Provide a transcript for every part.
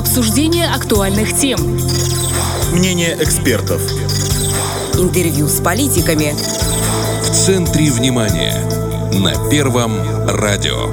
Обсуждение актуальных тем. Мнение экспертов. Интервью с политиками. В центре внимания. На Первом радио.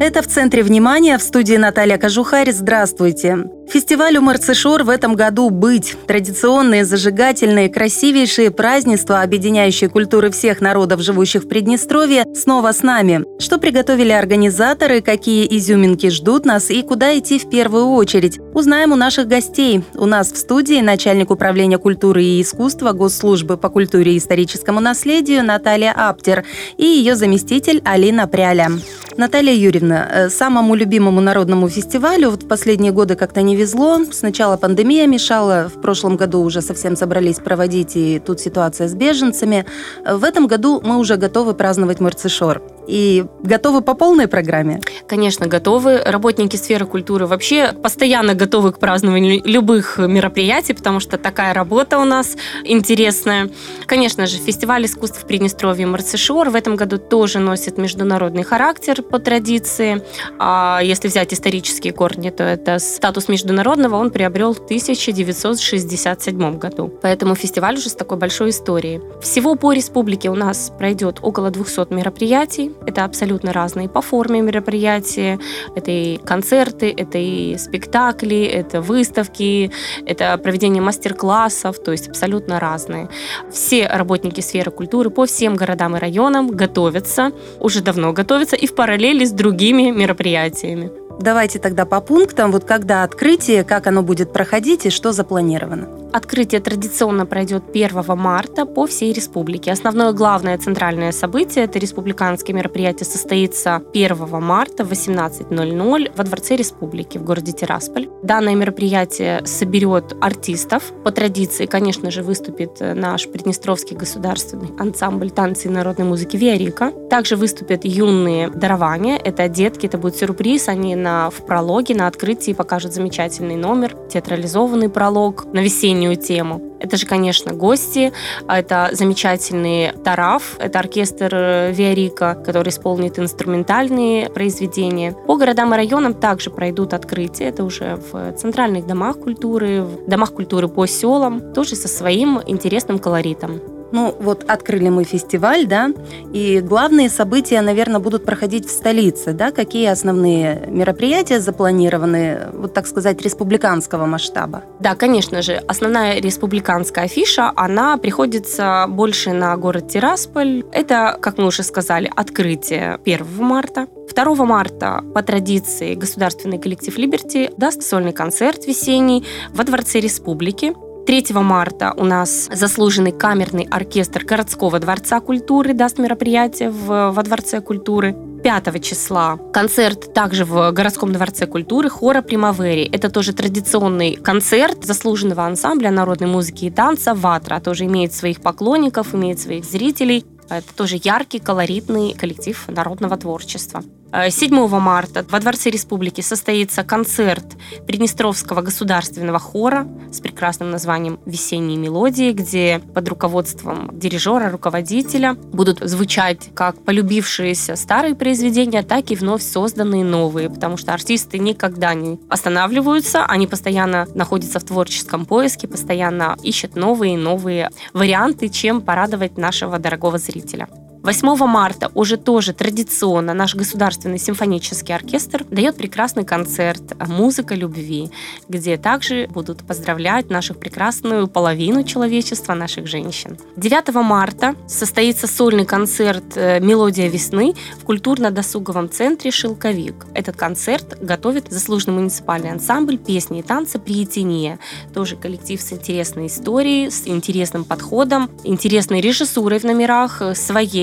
Это в центре внимания в студии Наталья Кожухарь. Здравствуйте. Фестивалю Марцишор в этом году быть. Традиционные, зажигательные, красивейшие празднества, объединяющие культуры всех народов, живущих в Приднестровье, снова с нами. Что приготовили организаторы, какие изюминки ждут нас и куда идти в первую очередь? Узнаем у наших гостей. У нас в студии начальник управления культуры и искусства Госслужбы по культуре и историческому наследию Наталья Аптер и ее заместитель Алина Пряля. Наталья Юрьевна, э, самому любимому народному фестивалю вот в последние годы как-то не везло. Сначала пандемия мешала, в прошлом году уже совсем собрались проводить, и тут ситуация с беженцами. В этом году мы уже готовы праздновать Марцишор. И готовы по полной программе? Конечно, готовы. Работники сферы культуры вообще постоянно готовы к празднованию любых мероприятий, потому что такая работа у нас интересная. Конечно же, фестиваль искусств в Приднестровье Марцишор в этом году тоже носит международный характер по традиции. А если взять исторические корни, то это статус международного он приобрел в 1967 году. Поэтому фестиваль уже с такой большой историей. Всего по республике у нас пройдет около 200 мероприятий. Это абсолютно разные по форме мероприятия. Это и концерты, это и спектакли, это выставки, это проведение мастер-классов, то есть абсолютно разные. Все работники сферы культуры по всем городам и районам готовятся, уже давно готовятся и в параллели с другими мероприятиями. Давайте тогда по пунктам, вот когда открытие, как оно будет проходить и что запланировано. Открытие традиционно пройдет 1 марта по всей республике. Основное главное центральное событие, это республиканское мероприятие, состоится 1 марта в 18.00 во Дворце Республики в городе Тирасполь. Данное мероприятие соберет артистов. По традиции, конечно же, выступит наш Приднестровский государственный ансамбль танцы и народной музыки «Виарика». Также выступят юные дарования. Это детки, это будет сюрприз. Они на, в прологе, на открытии покажут замечательный номер, театрализованный пролог на весеннюю тему. Это же, конечно, гости, это замечательный Тараф, это оркестр э, Виарика, который исполнит инструментальные произведения. По городам и районам также пройдут открытия, это уже в центральных домах культуры, в домах культуры по селам, тоже со своим интересным колоритом. Ну, вот открыли мы фестиваль, да, и главные события, наверное, будут проходить в столице, да? Какие основные мероприятия запланированы, вот так сказать, республиканского масштаба? Да, конечно же. Основная республиканская афиша, она приходится больше на город Тирасполь. Это, как мы уже сказали, открытие 1 марта. 2 марта по традиции государственный коллектив «Либерти» даст сольный концерт весенний во Дворце Республики. 3 марта у нас заслуженный камерный оркестр городского дворца культуры даст мероприятие в, во Дворце культуры. 5 числа концерт также в городском дворце культуры хора Примавери. Это тоже традиционный концерт заслуженного ансамбля народной музыки и танца «Ватра». Тоже имеет своих поклонников, имеет своих зрителей. Это тоже яркий, колоритный коллектив народного творчества. 7 э, марта во Дворце Республики состоится концерт Приднестровского государственного хора с прекрасным названием «Весенние мелодии», где под руководством дирижера, руководителя будут звучать как полюбившиеся старые произведения, так и вновь созданные новые, потому что артисты никогда не останавливаются, они постоянно находятся в творческом поиске, постоянно ищут новые и новые варианты, чем порадовать нашего дорогого зрителя. 8 марта уже тоже традиционно наш государственный симфонический оркестр дает прекрасный концерт «Музыка любви», где также будут поздравлять нашу прекрасную половину человечества, наших женщин. 9 марта состоится сольный концерт э, «Мелодия весны» в культурно-досуговом центре «Шелковик». Этот концерт готовит заслуженный муниципальный ансамбль песни и танца «Приятение». Тоже коллектив с интересной историей, с интересным подходом, интересной режиссурой в номерах, э,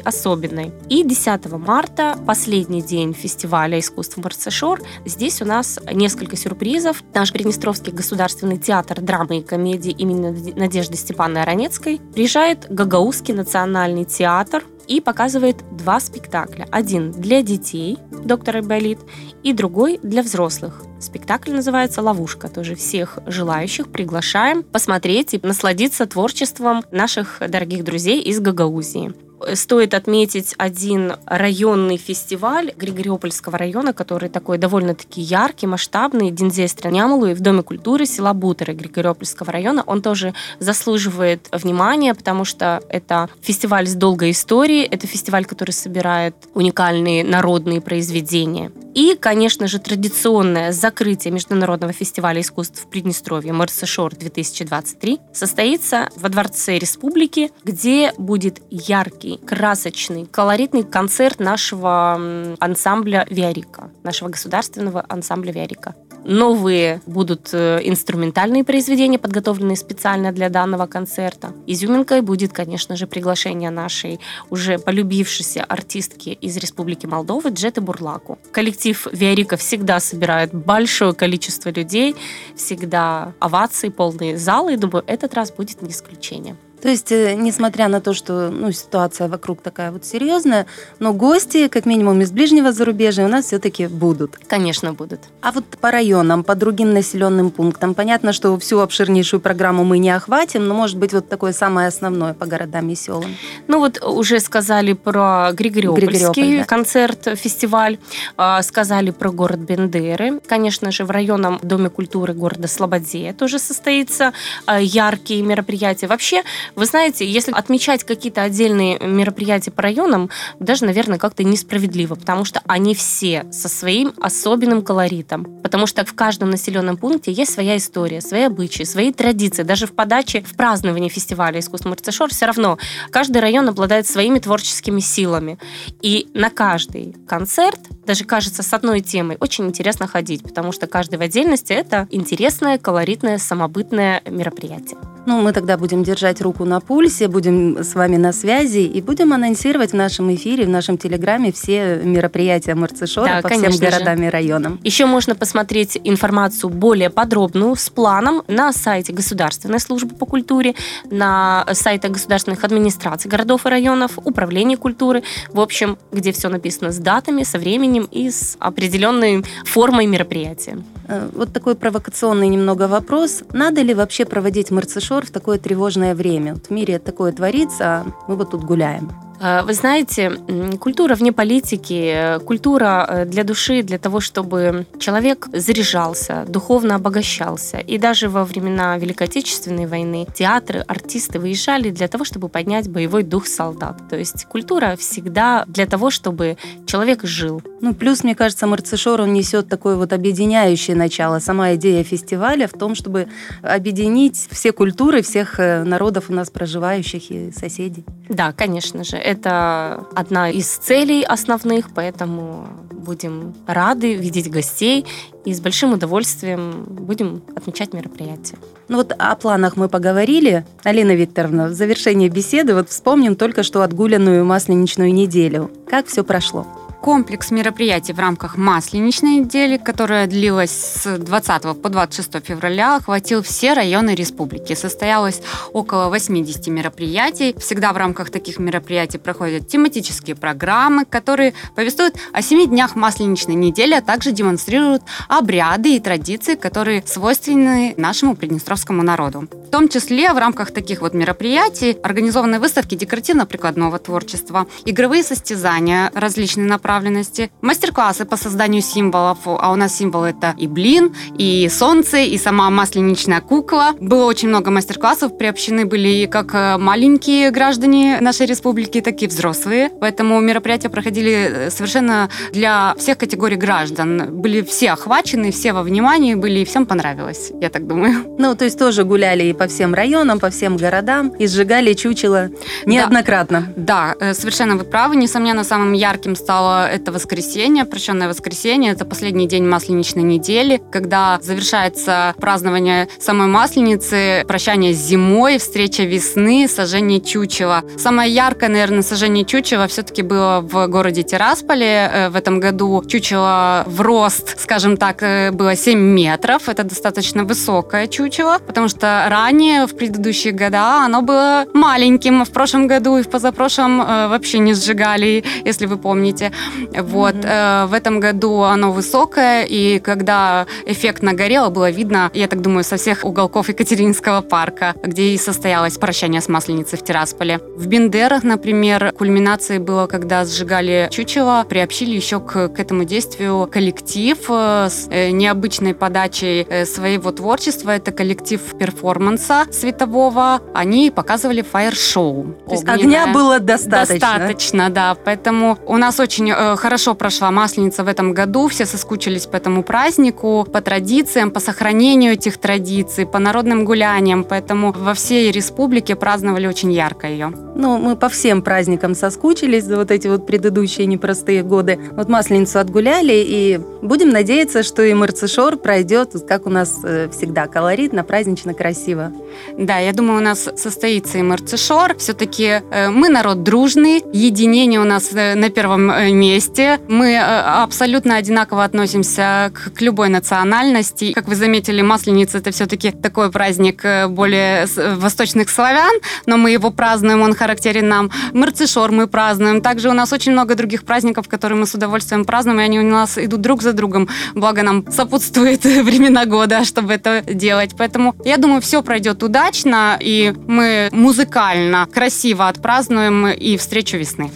особенной. И 10 марта, последний день фестиваля искусств Марцешор, здесь у нас несколько сюрпризов. Наш Приднестровский государственный театр драмы и комедии имени Надежды Степановны Аронецкой приезжает Гагаузский национальный театр и показывает два спектакля. Один для детей, доктор Айболит, и другой для взрослых. Спектакль называется «Ловушка». Тоже всех желающих приглашаем посмотреть и насладиться творчеством наших дорогих друзей из Гагаузии. Стоит отметить один районный фестиваль Григориопольского района, который такой довольно-таки яркий, масштабный, Динзестре Нямалу в Доме культуры села Бутеры Григориопольского района. Он тоже заслуживает внимания, потому что это фестиваль с долгой историей, это фестиваль, который собирает уникальные народные произведения. И, конечно же, традиционное закрытие Международного фестиваля искусств в Приднестровье Мерсешор 2023 состоится во Дворце Республики, где будет яркий, красочный, колоритный концерт нашего ансамбля «Виарика», нашего государственного ансамбля «Виарика». Новые будут э, инструментальные произведения, подготовленные специально для данного концерта. Изюминкой будет, конечно же, приглашение нашей уже полюбившейся артистки из Республики Молдовы Джеты Бурлаку. Коллектив Виарика всегда собирает большое количество людей, всегда овации, полные залы, и думаю, этот раз будет не исключение. То есть, э, несмотря на то, что ну, ситуация вокруг такая вот серьезная, но гости, как минимум из ближнего зарубежья, у нас все-таки будут. Конечно, будут. А вот по районам, по другим населенным пунктам, понятно, что всю обширнейшую программу мы не охватим, но, может быть, вот такое самое основное по городам и селам. Ну вот уже сказали про Григориопольский Григориополь, да. концерт, фестиваль, а, сказали про город Бендеры. Конечно же, в районном Доме культуры города Слободея тоже состоится а, яркие мероприятия. Вообще, вы знаете, если отмечать какие-то отдельные мероприятия по районам, даже, наверное, как-то несправедливо, потому что они все со своим особенным колоритом. Потому что в каждом населенном пункте есть своя история, свои обычаи, свои традиции. Даже в подаче, в праздновании фестиваля искусств Марцешор все равно каждый район обладает своими творческими силами. И на каждый концерт, даже кажется, с одной темой, очень интересно ходить, потому что каждый в отдельности это интересное, колоритное, самобытное мероприятие. Ну, мы тогда будем держать руку на пульсе, будем с вами на связи и будем анонсировать в нашем эфире, в нашем телеграме все мероприятия Марцишора да, по всем городам же. и районам. Еще можно посмотреть информацию более подробную с планом на сайте Государственной службы по культуре, на сайтах государственных администраций городов и районов, управления культуры, в общем, где все написано с датами, со временем и с определенной формой мероприятия. Э, вот такой провокационный немного вопрос. Надо ли вообще проводить Марцишор в такое тревожное время? Вот в мире такое творится, а мы вот тут гуляем. Э, вы знаете, культура вне политики, э, культура э, для души, для того, чтобы человек заряжался, духовно обогащался. И даже во времена Великой Отечественной войны театры, артисты выезжали для того, чтобы поднять боевой дух солдат. То есть культура всегда для того, чтобы человек жил. Ну, плюс, мне кажется, Марцишор, он несет такое вот объединяющее начало. Сама идея фестиваля в том, чтобы объединить все культуры, всех народов у нас проживающих и соседей. Да, конечно же это одна из целей основных, поэтому будем рады видеть гостей и с большим удовольствием будем отмечать мероприятие. Ну вот о планах мы поговорили. Алина Викторовна, в завершении беседы вот вспомним только что отгуленную масленичную неделю. Как все прошло? Комплекс мероприятий в рамках Масленичной недели, которая длилась с 20 по 26 февраля, охватил все районы республики. Состоялось около 80 мероприятий. Всегда в рамках таких мероприятий проходят тематические программы, которые повествуют о семи днях Масленичной недели, а также демонстрируют обряды и традиции, которые свойственны нашему приднестровскому народу. В том числе в рамках таких вот мероприятий организованы выставки декоративно-прикладного творчества, игровые состязания, различные направления направленности, мастер-классы по созданию символов, а у нас символ это и блин, и солнце, и сама масленичная кукла. Было очень много мастер-классов, приобщены были как э, маленькие граждане нашей республики, так и взрослые. Поэтому мероприятия проходили э, совершенно для всех категорий граждан. Были все охвачены, все во внимании были, и всем понравилось, я так думаю. Ну, то есть тоже гуляли и по всем районам, по всем городам, и сжигали чучело неоднократно. Да, да совершенно вы правы. Несомненно, самым ярким стало это воскресенье, прощенное воскресенье. Это последний день масленичной недели, когда завершается празднование самой масленицы, прощание с зимой, встреча весны, сожжение чучела. Самое яркое, наверное, сожжение чучела все-таки было в городе Тирасполе. Э, в этом году чучело в рост, скажем так, э, было 7 метров. Это достаточно высокое чучело, потому что ранее, в предыдущие года, оно было маленьким. В прошлом году и в позапрошлом э, вообще не сжигали, если вы помните. Вот. Э, в этом году оно высокое, и когда эффектно горело, было видно, я так думаю, со всех уголков Екатеринского парка, где и состоялось прощание с Масленицей в Тирасполе. В Бендерах, например, кульминацией было, когда сжигали чучело, приобщили еще к, к этому действию коллектив э, с э, необычной подачей своего творчества. Это коллектив перформанса светового. Они показывали фаер-шоу. То есть огня было достаточно. Достаточно, да. Поэтому у нас очень хорошо прошла Масленица в этом году. Все соскучились по этому празднику, по традициям, по сохранению этих традиций, по народным гуляниям. Поэтому во всей республике праздновали очень ярко ее. Ну, мы по всем праздникам соскучились за вот эти вот предыдущие непростые годы. Вот Масленицу отгуляли, и будем надеяться, что и Марцишор пройдет, как у нас э, всегда, колоритно, празднично, красиво. Да, я думаю, у нас состоится и Марцишор. Все-таки э, мы народ дружный, единение у нас э, на первом э, месте. Мы абсолютно одинаково относимся к, к любой национальности. Как вы заметили, Масленица это все-таки такой праздник более восточных славян, но мы его празднуем, он характерен нам. Марцишор мы празднуем. Также у нас очень много других праздников, которые мы с удовольствием празднуем, и они у нас идут друг за другом. Благо нам сопутствует времена года, чтобы это делать. Поэтому я думаю, все пройдет удачно, и мы музыкально, красиво отпразднуем и встречу весны.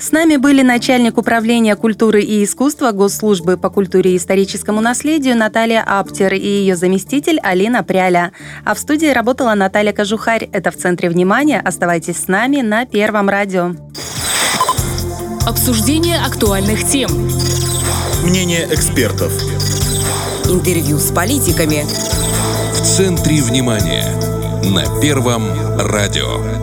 С нами были начальник управления культуры и искусства Госслужбы по культуре и историческому наследию Наталья Аптер и ее заместитель Алина Пряля. А в студии работала Наталья Кожухарь. Это в центре внимания. Оставайтесь с нами на Первом радио. Обсуждение актуальных тем. Мнение экспертов. Интервью с политиками. В центре внимания. На Первом радио.